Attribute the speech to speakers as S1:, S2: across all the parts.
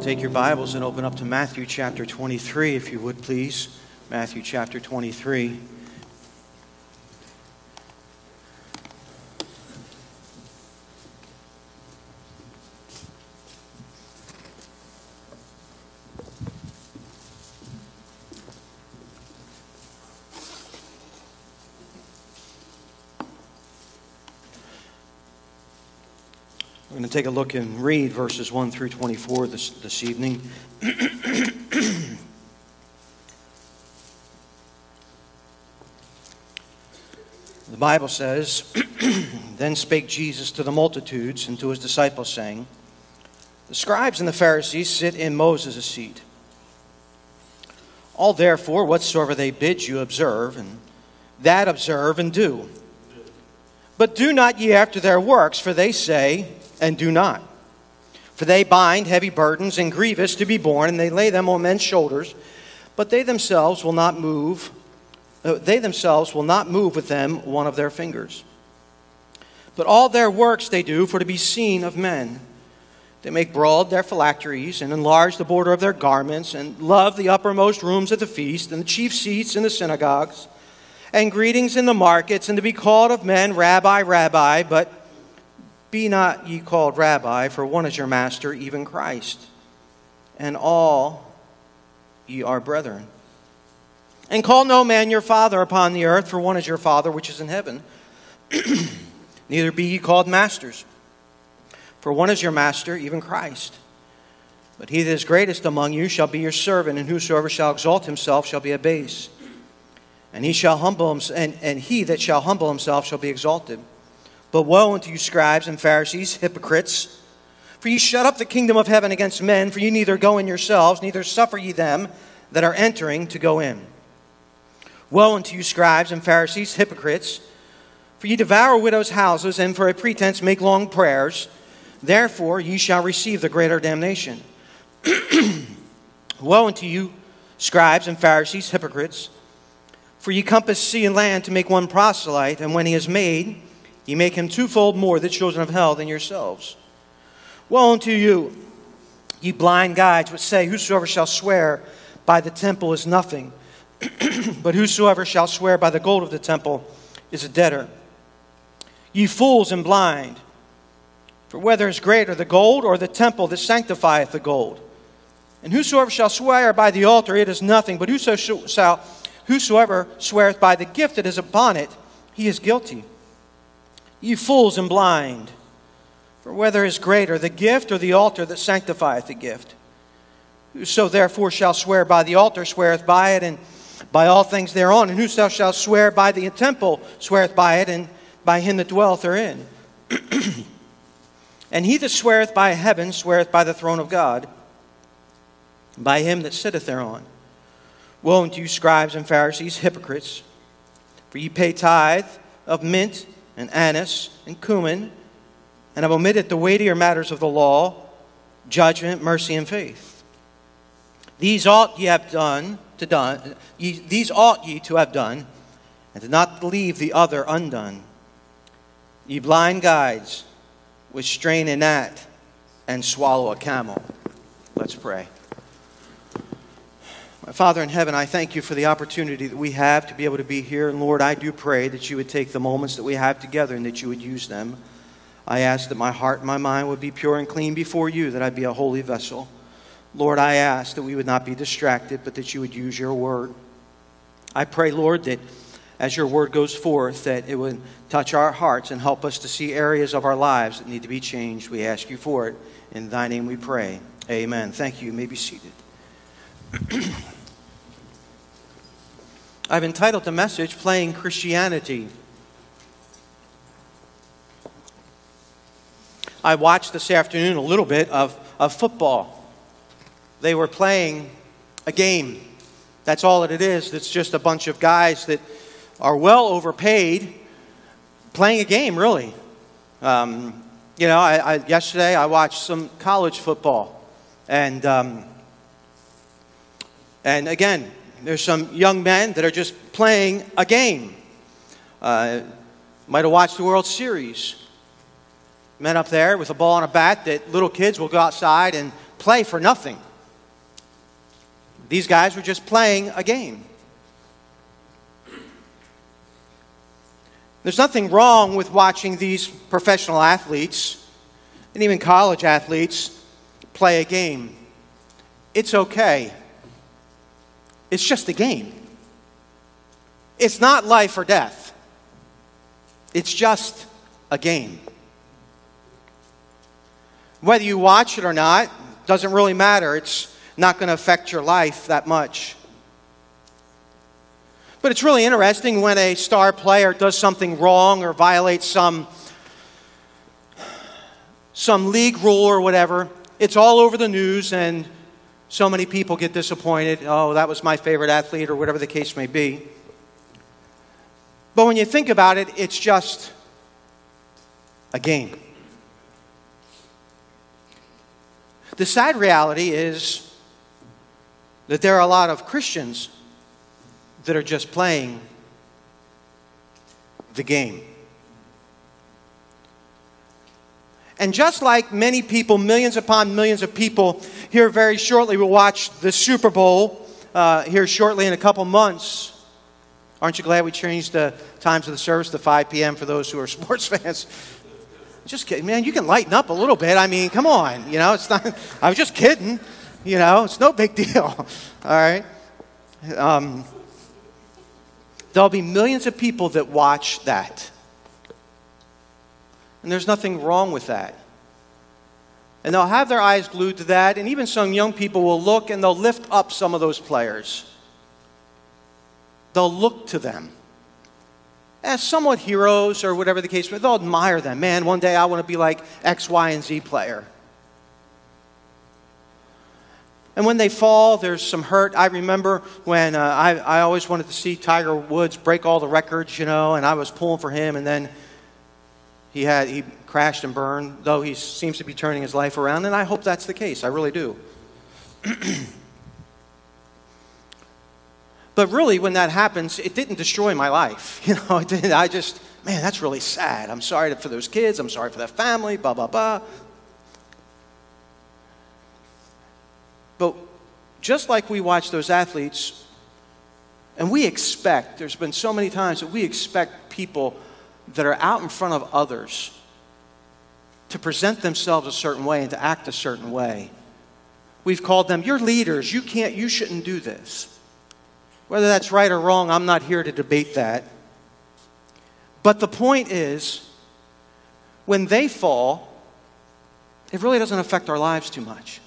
S1: Take your Bibles and open up to Matthew chapter 23, if you would please. Matthew chapter 23. Going to take a look and read verses 1 through 24 this, this evening. the Bible says, Then spake Jesus to the multitudes and to his disciples, saying, The scribes and the Pharisees sit in Moses' seat. All therefore, whatsoever they bid you observe, and that observe and do. But do not ye after their works, for they say, and do not. For they bind heavy burdens and grievous to be borne, and they lay them on men's shoulders, but they themselves will not move. Uh, they themselves will not move with them one of their fingers. But all their works they do for to be seen of men. They make broad their phylacteries and enlarge the border of their garments, and love the uppermost rooms at the feast and the chief seats in the synagogues, and greetings in the markets, and to be called of men, Rabbi, Rabbi, but be not ye called Rabbi, for one is your master, even Christ, and all ye are brethren. And call no man your father upon the earth, for one is your Father which is in heaven. Neither be ye called masters, for one is your master, even Christ. But he that is greatest among you shall be your servant, and whosoever shall exalt himself shall be abased. And he shall humble and, and he that shall humble himself shall be exalted. But woe unto you, scribes and Pharisees, hypocrites! For ye shut up the kingdom of heaven against men, for ye neither go in yourselves, neither suffer ye them that are entering to go in. Woe unto you, scribes and Pharisees, hypocrites! For ye devour widows' houses, and for a pretense make long prayers. Therefore ye shall receive the greater damnation. Woe unto you, scribes and Pharisees, hypocrites! For ye compass sea and land to make one proselyte, and when he is made, ye make him twofold more the children of hell than yourselves. Woe unto you, ye blind guides, which say, Whosoever shall swear by the temple is nothing, but whosoever shall swear by the gold of the temple is a debtor. Ye fools and blind, for whether is greater, the gold or the temple that sanctifieth the gold? And whosoever shall swear by the altar, it is nothing, but whoso shall, whosoever sweareth by the gift that is upon it, he is guilty. Ye fools and blind, for whether is greater, the gift or the altar that sanctifieth the gift? Whoso therefore shall swear by the altar sweareth by it, and by all things thereon. And whoso shall swear by the temple sweareth by it, and by him that dwelleth therein. and he that sweareth by heaven sweareth by the throne of God, by him that sitteth thereon. Woe unto you, scribes and Pharisees, hypocrites! For ye pay tithe of mint and anise and cumin, and have omitted the weightier matters of the law, judgment, mercy, and faith. These ought ye have done to done. Ye, these ought ye to have done, and to not leave the other undone. Ye blind guides, which strain a gnat and swallow a camel. Let's pray. Father in heaven, I thank you for the opportunity that we have to be able to be here. And Lord, I do pray that you would take the moments that we have together and that you would use them. I ask that my heart and my mind would be pure and clean before you, that I'd be a holy vessel. Lord, I ask that we would not be distracted, but that you would use your word. I pray, Lord, that as your word goes forth, that it would touch our hearts and help us to see areas of our lives that need to be changed. We ask you for it. In thy name we pray. Amen. Thank you. You may be seated. I've entitled the message Playing Christianity. I watched this afternoon a little bit of, of football. They were playing a game. That's all that it is. It's just a bunch of guys that are well overpaid playing a game, really. Um, you know, I, I, yesterday I watched some college football. And, um, and again, there's some young men that are just playing a game. Uh, might have watched the World Series. Men up there with a ball and a bat that little kids will go outside and play for nothing. These guys were just playing a game. There's nothing wrong with watching these professional athletes and even college athletes play a game. It's okay. It's just a game. It's not life or death. It's just a game. Whether you watch it or not doesn't really matter. It's not going to affect your life that much. But it's really interesting when a star player does something wrong or violates some, some league rule or whatever. It's all over the news, and so many people get disappointed. Oh, that was my favorite athlete, or whatever the case may be. But when you think about it, it's just a game. The sad reality is that there are a lot of Christians that are just playing the game. And just like many people, millions upon millions of people here very shortly will watch the Super Bowl uh, here shortly in a couple months. Aren't you glad we changed the times of the service to 5 p.m. for those who are sports fans? Just kidding, man. You can lighten up a little bit. I mean, come on. You know, it's not. I was just kidding. You know, it's no big deal. All right. Um, there'll be millions of people that watch that, and there's nothing wrong with that. And they'll have their eyes glued to that, and even some young people will look and they'll lift up some of those players. They'll look to them as somewhat heroes or whatever the case may be. They'll admire them. Man, one day I want to be like X, Y, and Z player. And when they fall, there's some hurt. I remember when uh, I, I always wanted to see Tiger Woods break all the records, you know, and I was pulling for him, and then he had he crashed and burned, though he seems to be turning his life around, and I hope that's the case. I really do. But really, when that happens, it didn't destroy my life. You know, it didn't, I just, man, that's really sad. I'm sorry for those kids. I'm sorry for that family, blah, blah, blah. But just like we watch those athletes, and we expect, there's been so many times that we expect people that are out in front of others to present themselves a certain way and to act a certain way. We've called them, you're leaders, you can't, you shouldn't do this. Whether that's right or wrong, I'm not here to debate that. But the point is, when they fall, it really doesn't affect our lives too much.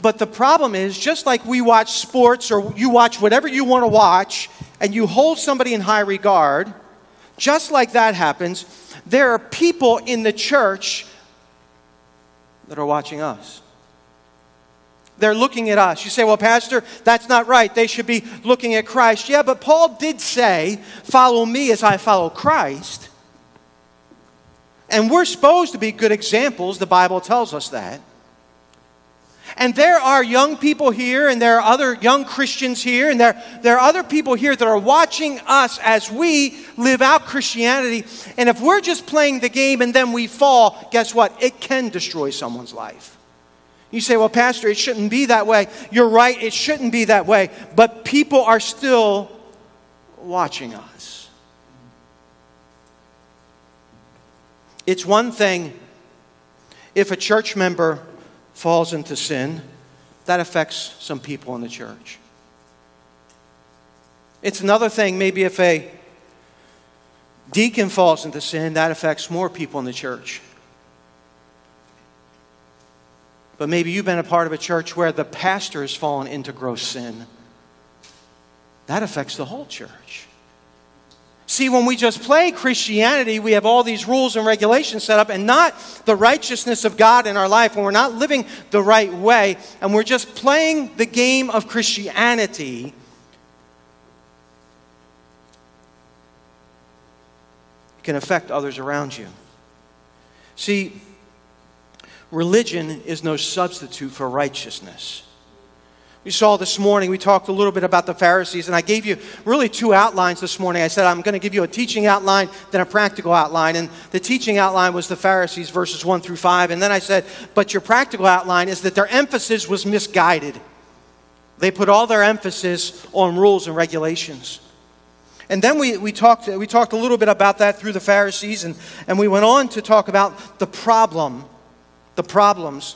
S1: But the problem is, just like we watch sports or you watch whatever you want to watch and you hold somebody in high regard, just like that happens, there are people in the church that are watching us. They're looking at us. You say, well, Pastor, that's not right. They should be looking at Christ. Yeah, but Paul did say, follow me as I follow Christ. And we're supposed to be good examples. The Bible tells us that. And there are young people here, and there are other young Christians here, and there, there are other people here that are watching us as we live out Christianity. And if we're just playing the game and then we fall, guess what? It can destroy someone's life. You say, well, Pastor, it shouldn't be that way. You're right, it shouldn't be that way. But people are still watching us. It's one thing if a church member falls into sin, that affects some people in the church. It's another thing, maybe if a deacon falls into sin, that affects more people in the church. But maybe you've been a part of a church where the pastor has fallen into gross sin. That affects the whole church. See, when we just play Christianity, we have all these rules and regulations set up and not the righteousness of God in our life. When we're not living the right way and we're just playing the game of Christianity, it can affect others around you. See, Religion is no substitute for righteousness. You saw this morning, we talked a little bit about the Pharisees, and I gave you really two outlines this morning. I said I'm going to give you a teaching outline, then a practical outline. And the teaching outline was the Pharisees, verses 1 through 5. And then I said, but your practical outline is that their emphasis was misguided. They put all their emphasis on rules and regulations. And then we, we, talked, we talked a little bit about that through the Pharisees, and, and we went on to talk about the problem, the problems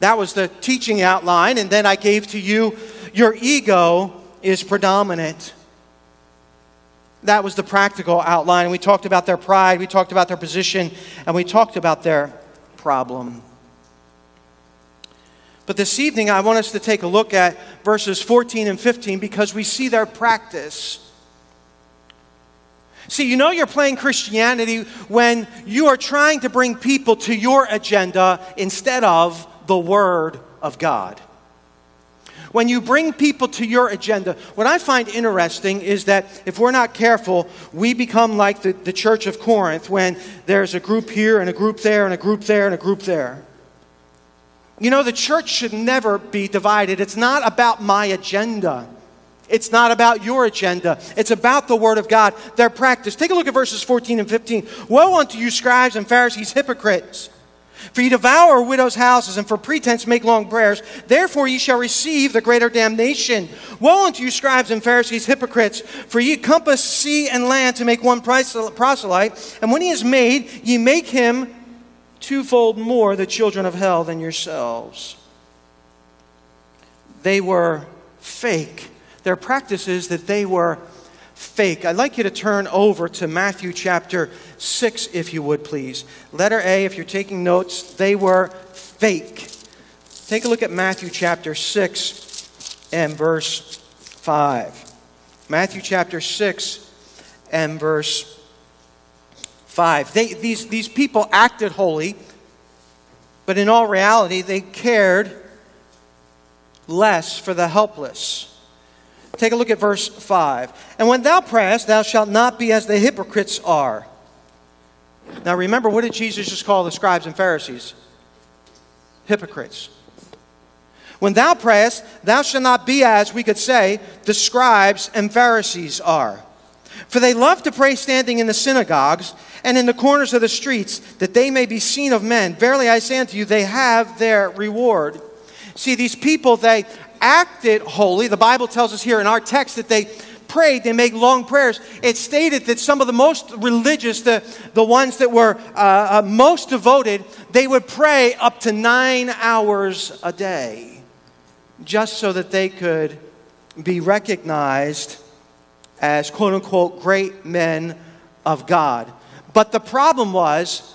S1: that was the teaching outline. And then I gave to you your ego is predominant. That was the practical outline. We talked about their pride, we talked about their position, and we talked about their problem. But this evening, I want us to take a look at verses 14 and 15 because we see their practice. See, you know you're playing Christianity when you are trying to bring people to your agenda instead of the Word of God. When you bring people to your agenda, what I find interesting is that if we're not careful, we become like the, the church of Corinth when there's a group here and a group there and a group there and a group there. You know, the church should never be divided. It's not about my agenda. It's not about your agenda. It's about the Word of God, their practice. Take a look at verses 14 and 15. Woe unto you, scribes and Pharisees, hypocrites! For ye devour widows' houses, and for pretense make long prayers. Therefore ye shall receive the greater damnation. Woe unto you, scribes and Pharisees, hypocrites! For ye compass sea and land to make one proselyte, and when he is made, ye make him twofold more the children of hell than yourselves. They were fake. Their practices that they were fake. I'd like you to turn over to Matthew chapter 6, if you would, please. Letter A, if you're taking notes, they were fake. Take a look at Matthew chapter 6 and verse 5. Matthew chapter 6 and verse 5. They, these, these people acted holy, but in all reality, they cared less for the helpless. Take a look at verse 5. And when thou prayest, thou shalt not be as the hypocrites are. Now remember, what did Jesus just call the scribes and Pharisees? Hypocrites. When thou prayest, thou shalt not be as, we could say, the scribes and Pharisees are. For they love to pray standing in the synagogues and in the corners of the streets, that they may be seen of men. Verily I say unto you, they have their reward. See, these people, they acted holy. The Bible tells us here in our text that they prayed, they made long prayers. It stated that some of the most religious, the, the ones that were uh, uh, most devoted, they would pray up to nine hours a day just so that they could be recognized as quote unquote great men of God. But the problem was,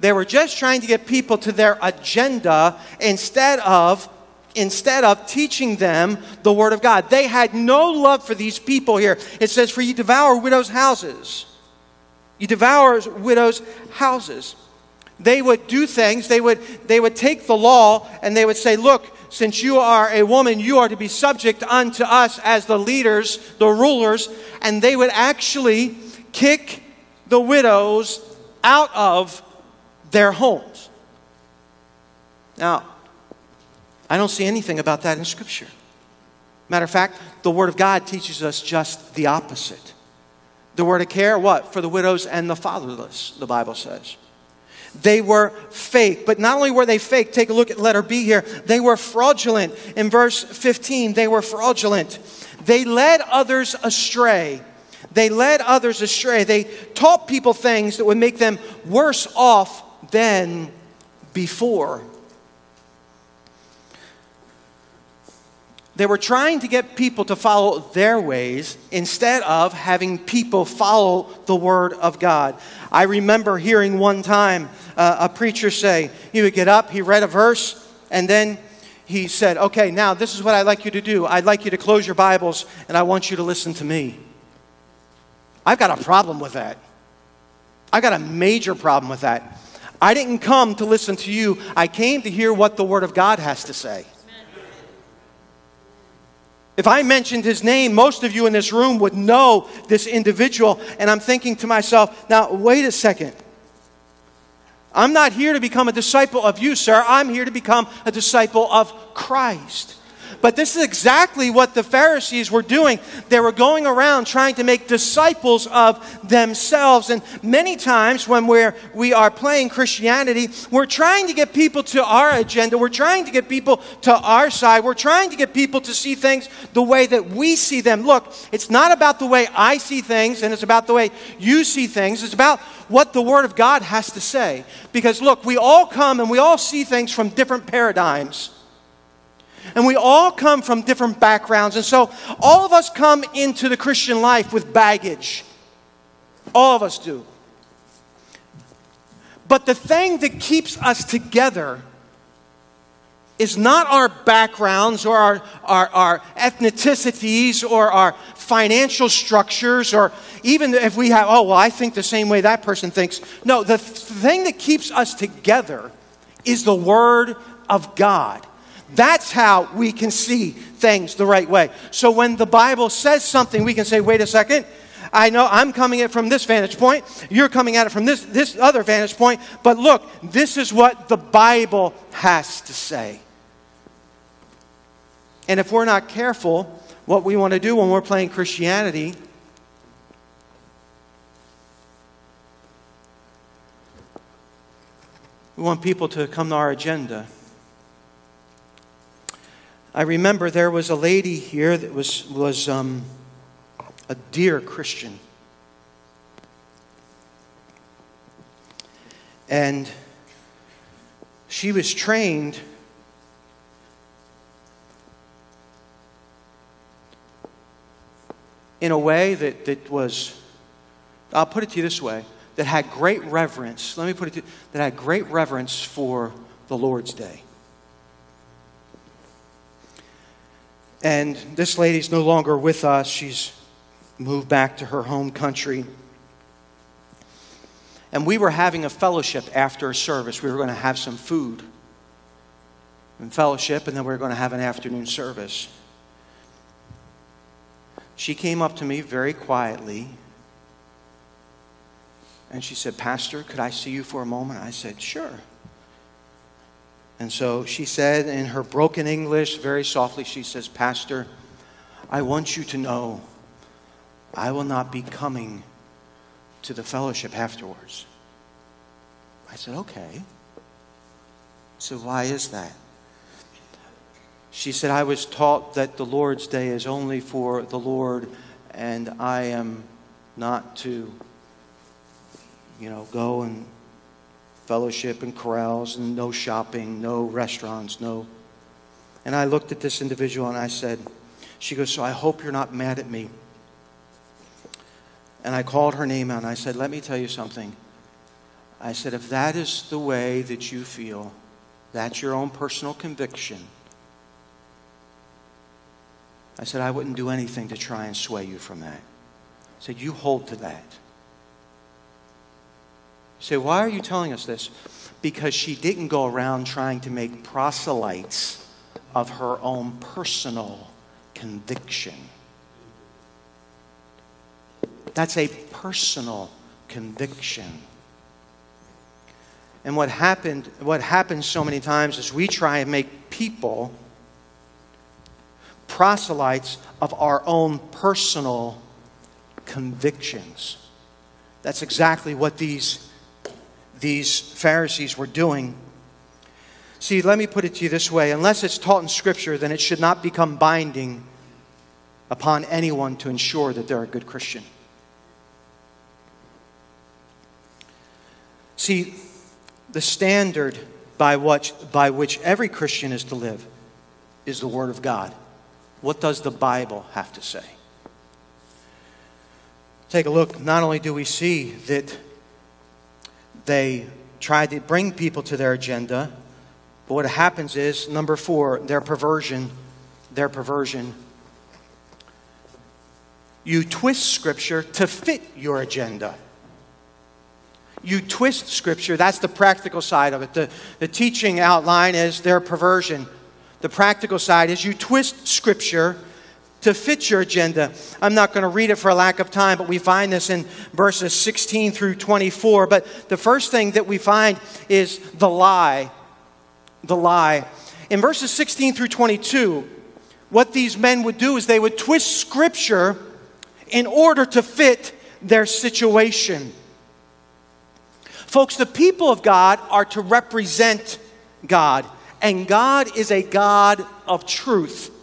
S1: they were just trying to get people to their agenda instead of instead of teaching them the Word of God. They had no love for these people here. It says, For you devour widows' houses. You devour widows' houses. They would do things, they would, they would take the law and they would say, Look, since you are a woman, you are to be subject unto us as the leaders, the rulers, and they would actually kick the widows out of their homes. Now, I don't see anything about that in Scripture. Matter of fact, the Word of God teaches us just the opposite. The word of care, what? For the widows and the fatherless, the Bible says. They were fake. But not only were they fake, take a look at letter B here, they were fraudulent. In verse 15, they were fraudulent. They led others astray. They led others astray. They taught people things that would make them worse off than before. They were trying to get people to follow their ways instead of having people follow the Word of God. I remember hearing one time uh, a preacher say, he would get up, he read a verse, and then he said, Okay, now this is what I'd like you to do. I'd like you to close your Bibles, and I want you to listen to me. I've got a problem with that. I've got a major problem with that. I didn't come to listen to you, I came to hear what the Word of God has to say. If I mentioned his name, most of you in this room would know this individual. And I'm thinking to myself, now, wait a second. I'm not here to become a disciple of you, sir. I'm here to become a disciple of Christ. But this is exactly what the Pharisees were doing. They were going around trying to make disciples of themselves. And many times when we're, we are playing Christianity, we're trying to get people to our agenda. We're trying to get people to our side. We're trying to get people to see things the way that we see them. Look, it's not about the way I see things and it's about the way you see things. It's about what the Word of God has to say. Because look, we all come and we all see things from different paradigms. And we all come from different backgrounds. And so all of us come into the Christian life with baggage. All of us do. But the thing that keeps us together is not our backgrounds or our, our, our, ethnicities or our financial structures or even if we have, oh, well, I think the same way that person thinks. No, the th- thing that keeps us together is the Word of God. That's how we can see things the right way. So when the Bible says something, we can say, wait a second. I know I'm coming at it from this vantage point. You're coming at it from this, this other vantage point. But look, this is what the Bible has to say. And if we're not careful, what we want to do when we're playing Christianity we want people to come to our agenda. I remember there was a lady here that was, was um, a dear Christian. And she was trained in a way that, that was, I'll put it to you this way, that had great reverence. Let me put it to you, that had great reverence for the Lord's Day. And this lady's no longer with us. She's moved back to her home country. And we were having a fellowship after a service. We were going to have some food and fellowship, and then we were going to have an afternoon service. She came up to me very quietly and she said, Pastor, could I see you for a moment? I said, Sure. And so she said in her broken English, very softly, she says, Pastor, I want you to know I will not be coming to the fellowship afterwards. I said, Okay. So why is that? She said, I was taught that the Lord's Day is only for the Lord, and I am not to, you know, go and fellowship and corrals and no shopping, no restaurants, no. And I looked at this individual and I said, She goes, So I hope you're not mad at me. And I called her name out and I said, Let me tell you something. I said, If that is the way that you feel, that's your own personal conviction. I said, I wouldn't do anything to try and sway you from that. I said, You hold to that say, why are you telling us this? Because she didn't go around trying to make proselytes of her own personal conviction. That's a personal conviction. And what happened, what happens so many times is we try and make people proselytes of our own personal convictions. That's exactly what these these Pharisees were doing. See, let me put it to you this way unless it's taught in Scripture, then it should not become binding upon anyone to ensure that they're a good Christian. See, the standard by which, by which every Christian is to live is the Word of God. What does the Bible have to say? Take a look. Not only do we see that they try to bring people to their agenda. But what happens is, number four, their perversion. Their perversion. You twist Scripture to fit your agenda. You twist Scripture. That's the practical side of it. The, the teaching outline is their perversion. The practical side is you twist Scripture to fit your agenda. I'm not going to read it for lack of time, but we find this in verses 16 through 24. But the first thing that we find is the lie. The lie. In verses 16 through 22, what these men would do is they would twist scripture in order to fit their situation. Folks, the people of God are to represent God, and God is a God of truth.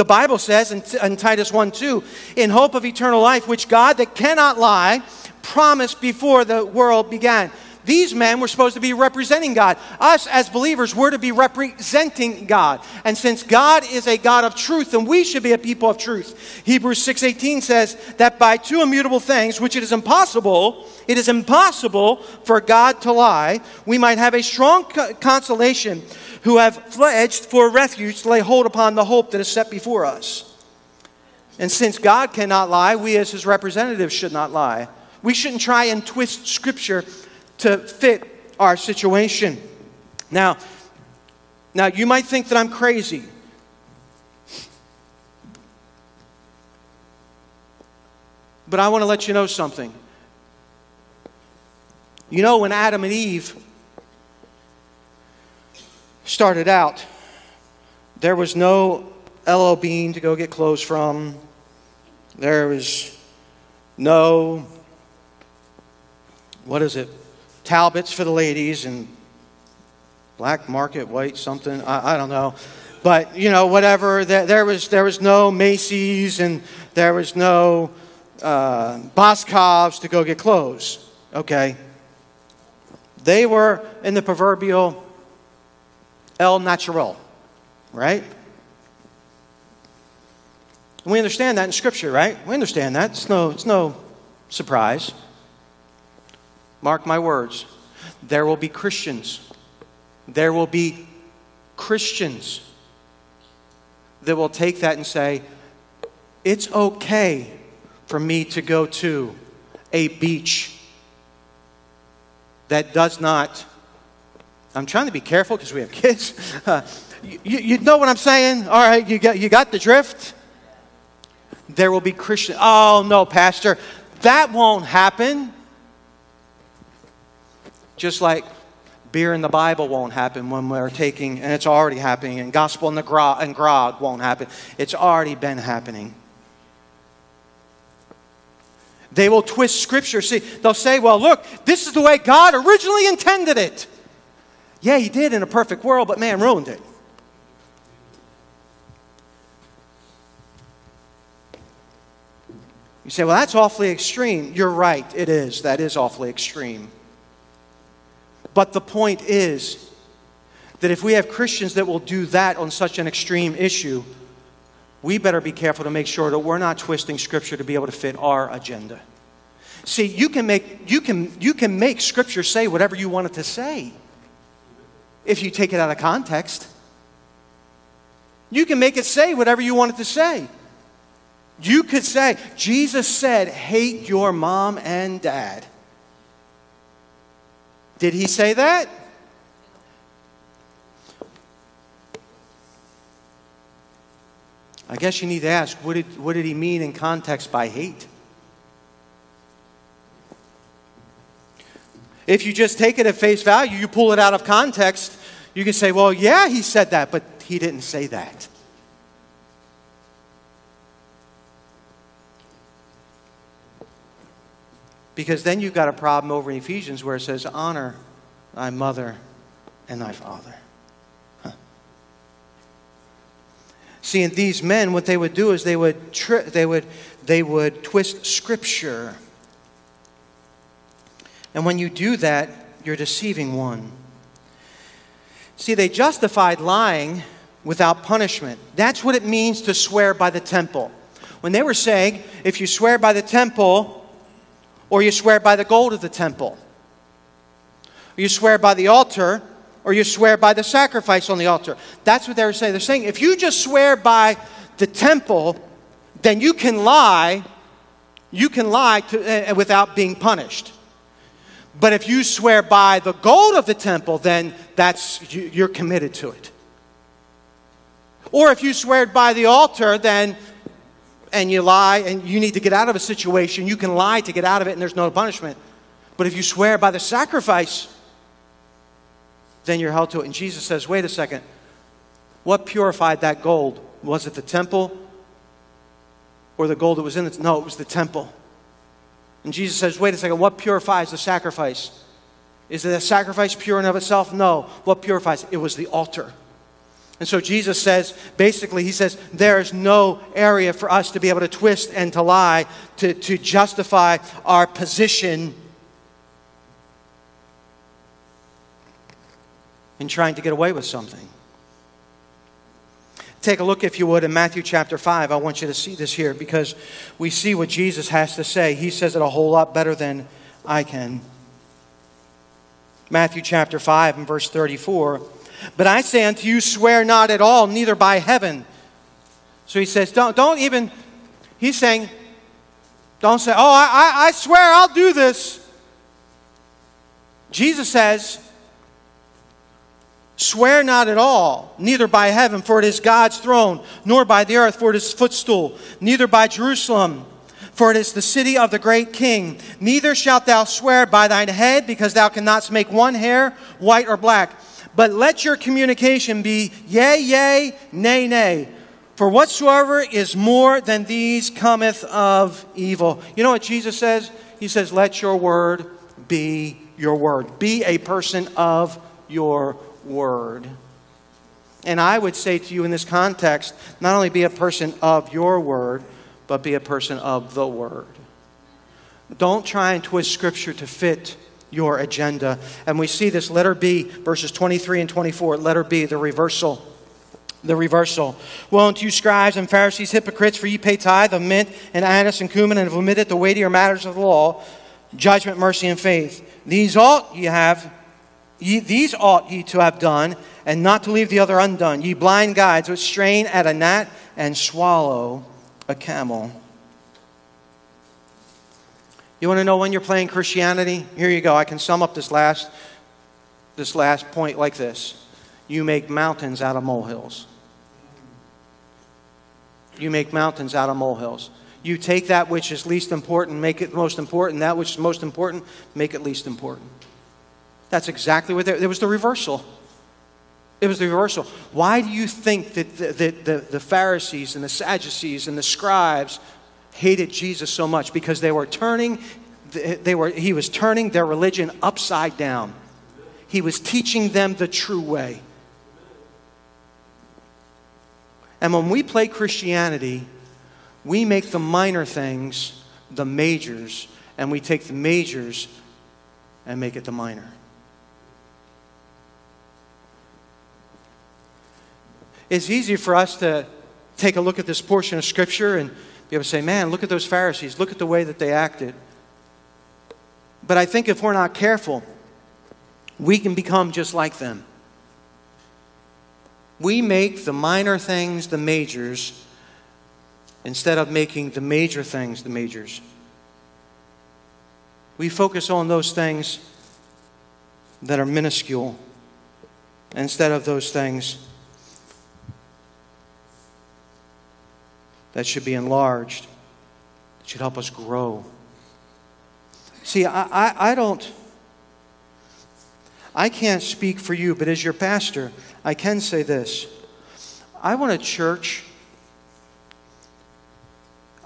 S1: The Bible says in, in Titus 1 2, in hope of eternal life, which God that cannot lie promised before the world began. These men were supposed to be representing God. Us as believers, we're to be representing God. And since God is a God of truth, then we should be a people of truth. Hebrews 6:18 says that by two immutable things, which it is impossible, it is impossible for God to lie, we might have a strong consolation who have pledged for refuge to lay hold upon the hope that is set before us. And since God cannot lie, we as his representatives should not lie. We shouldn't try and twist scripture to fit our situation. Now, now you might think that I'm crazy. But I want to let you know something. You know, when Adam and Eve started out, there was no LL Bean to go get clothes from. There was no, what is it? Talbots for the ladies and black market white something. I, I don't know. But, you know, whatever. There, there, was, there was no Macy's and there was no uh, Boscov's to go get clothes. Okay? They were in the proverbial El Natural, right? we understand that in Scripture, right? We understand that. It's no, it's no surprise. Mark my words. There will be Christians. There will be Christians that will take that and say, it's okay for me to go to a beach that does not. I'm trying to be careful because we have kids. Uh, you, you know what I'm saying? All right, you got, you got the drift? There will be Christians. Oh, no, Pastor, that won't happen. Just like beer in the Bible won't happen when we're taking, and it's already happening, and gospel and, the grog, and grog won't happen. It's already been happening. They will twist scripture. See, they'll say, well, look, this is the way God originally intended it. Yeah, He did in a perfect world, but man ruined it. You say, well, that's awfully extreme. You're right, it is. That is awfully extreme. But the point is that if we have Christians that will do that on such an extreme issue, we better be careful to make sure that we're not twisting Scripture to be able to fit our agenda. See, you can make, you can, you can make Scripture say whatever you want it to say if you take it out of context. You can make it say whatever you want it to say. You could say, Jesus said, hate your mom and dad. Did he say that? I guess you need to ask what did, what did he mean in context by hate? If you just take it at face value, you pull it out of context, you can say, well, yeah, he said that, but he didn't say that. Because then you've got a problem over in Ephesians where it says, Honor thy mother and thy father. See, and these men, what they would do is they would, tri- they would, they would twist scripture. And when you do that, you're deceiving one. See, they justified lying without punishment. That's what it means to swear by the temple. When they were saying, if you swear by the temple, or you swear by the gold of the temple. Or you swear by the altar, or you swear by the sacrifice on the altar. That's what they're saying. They're saying if you just swear by the temple, then you can lie. You can lie to, uh, without being punished. But if you swear by the gold of the temple, then that's you, you're committed to it. Or if you swear by the altar, then and you lie and you need to get out of a situation, you can lie to get out of it and there's no punishment. But if you swear by the sacrifice, then you're held to it. And Jesus says, wait a second. What purified that gold? Was it the temple or the gold that was in it? No, it was the temple. And Jesus says, wait a second, what purifies the sacrifice? Is it the sacrifice pure in of itself? No. What purifies? It was the altar. And so Jesus says, basically, he says, there is no area for us to be able to twist and to lie to, to justify our position in trying to get away with something. Take a look, if you would, in Matthew chapter 5. I want you to see this here because we see what Jesus has to say. He says it a whole lot better than I can. Matthew chapter 5 and verse 34. But I say unto you, swear not at all, neither by heaven. So he says, don't, don't even, he's saying, don't say, oh, I, I, swear I'll do this. Jesus says, Swear not at all, neither by heaven, for it is God's throne, nor by the earth, for it is footstool, neither by Jerusalem, for it is the city of the great king. Neither shalt thou swear by thine head, because thou cannot make one hair white or black. But let your communication be yea, yea, nay, nay. For whatsoever is more than these cometh of evil. You know what Jesus says? He says, Let your word be your word. Be a person of your word. And I would say to you in this context, not only be a person of your word, but be a person of the word. Don't try and twist scripture to fit your agenda. And we see this letter B, verses 23 and 24. Letter B, the reversal. The reversal. Unto you scribes and Pharisees, hypocrites, for ye pay tithe of mint and anise and cumin, and have omitted the weightier matters of the law, judgment, mercy, and faith. These ought ye have Ye, these ought ye to have done, and not to leave the other undone. Ye blind guides, which strain at a gnat and swallow a camel. You want to know when you're playing Christianity? Here you go. I can sum up this last, this last point like this You make mountains out of molehills. You make mountains out of molehills. You take that which is least important, make it most important. That which is most important, make it least important. That's exactly what there, was the reversal. It was the reversal. Why do you think that the, the, the, the Pharisees and the Sadducees and the scribes hated Jesus so much? Because they were turning, they were, he was turning their religion upside down. He was teaching them the true way. And when we play Christianity, we make the minor things the majors, and we take the majors and make it the minor. it's easy for us to take a look at this portion of Scripture and be able to say, man, look at those Pharisees, look at the way that they acted. But I think if we're not careful, we can become just like them. We make the minor things the majors instead of making the major things the majors. We focus on those things that are minuscule instead of those things that should be enlarged, that should help us grow. See, I, I, I don't, I can't speak for you, but as your pastor, I can say this. I want a church.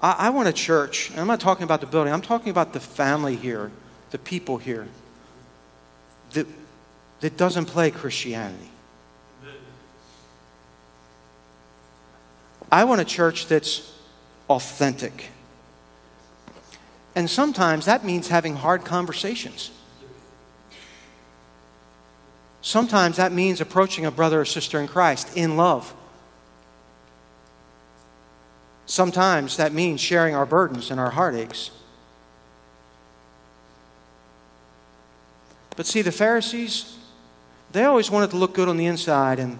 S1: I, I want a church. And I'm not talking about the building, I'm talking about the family here, the people here, that, that doesn't play Christianity. I want a church that's authentic. And sometimes that means having hard conversations. Sometimes that means approaching a brother or sister in Christ in love. Sometimes that means sharing our burdens and our heartaches. But see, the Pharisees, they always wanted to look good on the inside and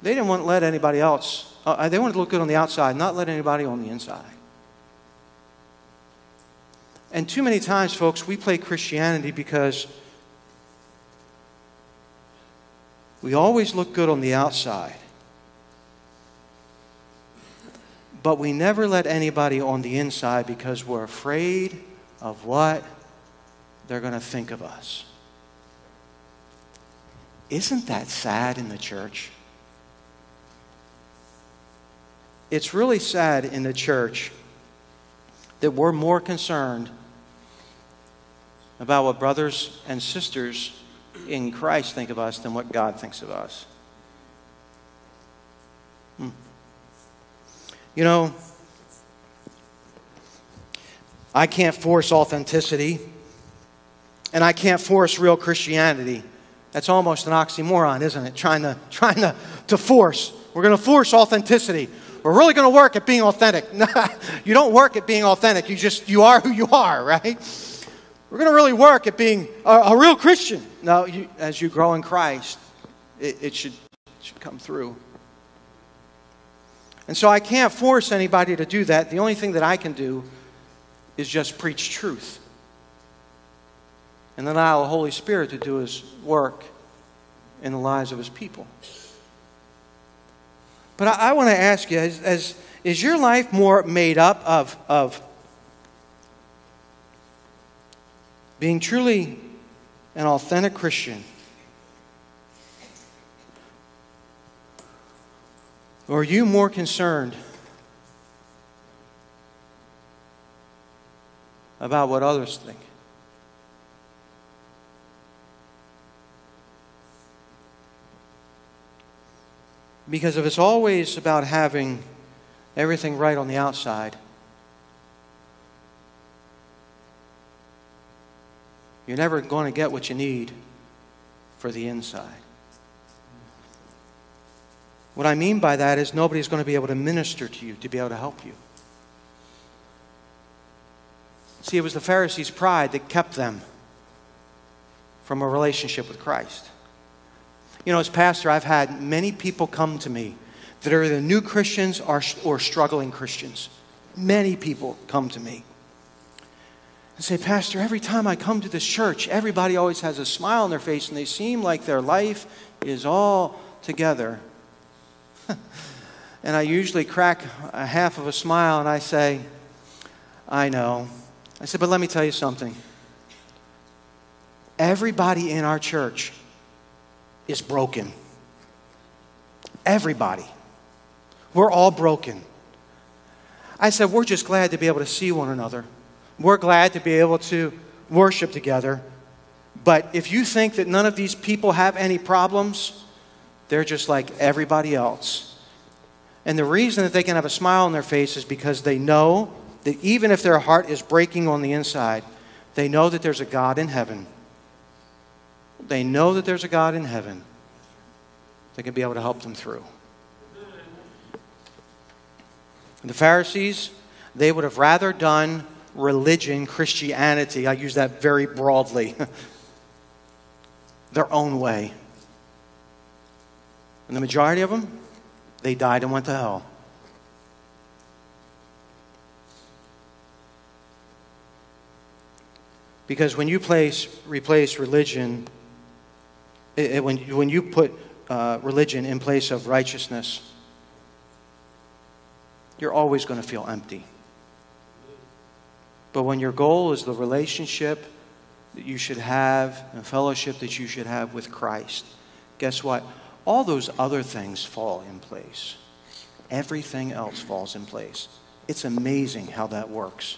S1: they didn't want to let anybody else, uh, they wanted to look good on the outside, not let anybody on the inside. And too many times, folks, we play Christianity because we always look good on the outside. But we never let anybody on the inside because we're afraid of what they're going to think of us. Isn't that sad in the church? It's really sad in the church that we're more concerned about what brothers and sisters in Christ think of us than what God thinks of us. Hmm. You know, I can't force authenticity, and I can't force real Christianity. That's almost an oxymoron, isn't it? Trying to, trying to, to force. We're going to force authenticity. We're really going to work at being authentic. you don't work at being authentic. You just, you are who you are, right? We're going to really work at being a, a real Christian. No, you, as you grow in Christ, it, it should, should come through. And so I can't force anybody to do that. The only thing that I can do is just preach truth. And then allow the Holy Spirit to do his work in the lives of his people. But I, I want to ask you as, as, is your life more made up of, of being truly an authentic Christian? Or are you more concerned about what others think? Because if it's always about having everything right on the outside, you're never going to get what you need for the inside. What I mean by that is nobody's going to be able to minister to you to be able to help you. See, it was the Pharisees' pride that kept them from a relationship with Christ. You know, as pastor, I've had many people come to me that are either new Christians or, or struggling Christians. Many people come to me and say, Pastor, every time I come to this church, everybody always has a smile on their face and they seem like their life is all together. and I usually crack a half of a smile and I say, I know. I said, but let me tell you something. Everybody in our church is broken. Everybody. We're all broken. I said, We're just glad to be able to see one another. We're glad to be able to worship together. But if you think that none of these people have any problems, they're just like everybody else. And the reason that they can have a smile on their face is because they know that even if their heart is breaking on the inside, they know that there's a God in heaven they know that there's a God in heaven that can be able to help them through. The Pharisees, they would have rather done religion, Christianity, I use that very broadly, their own way. And the majority of them, they died and went to hell. Because when you place, replace religion it, it, when, when you put uh, religion in place of righteousness, you're always going to feel empty. But when your goal is the relationship that you should have, and fellowship that you should have with Christ, guess what? All those other things fall in place. Everything else falls in place. It's amazing how that works.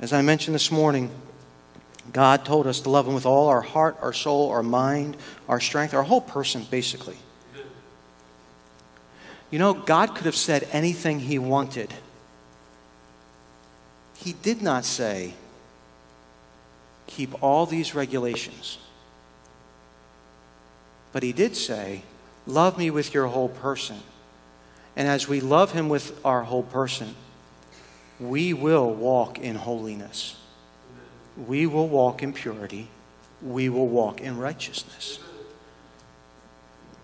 S1: As I mentioned this morning, God told us to love Him with all our heart, our soul, our mind, our strength, our whole person, basically. You know, God could have said anything He wanted. He did not say, keep all these regulations. But He did say, love me with your whole person. And as we love Him with our whole person, we will walk in holiness we will walk in purity, we will walk in righteousness.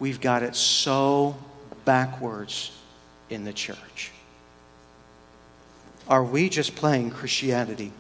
S1: We've got it so backwards in the church. Are we just playing Christianity?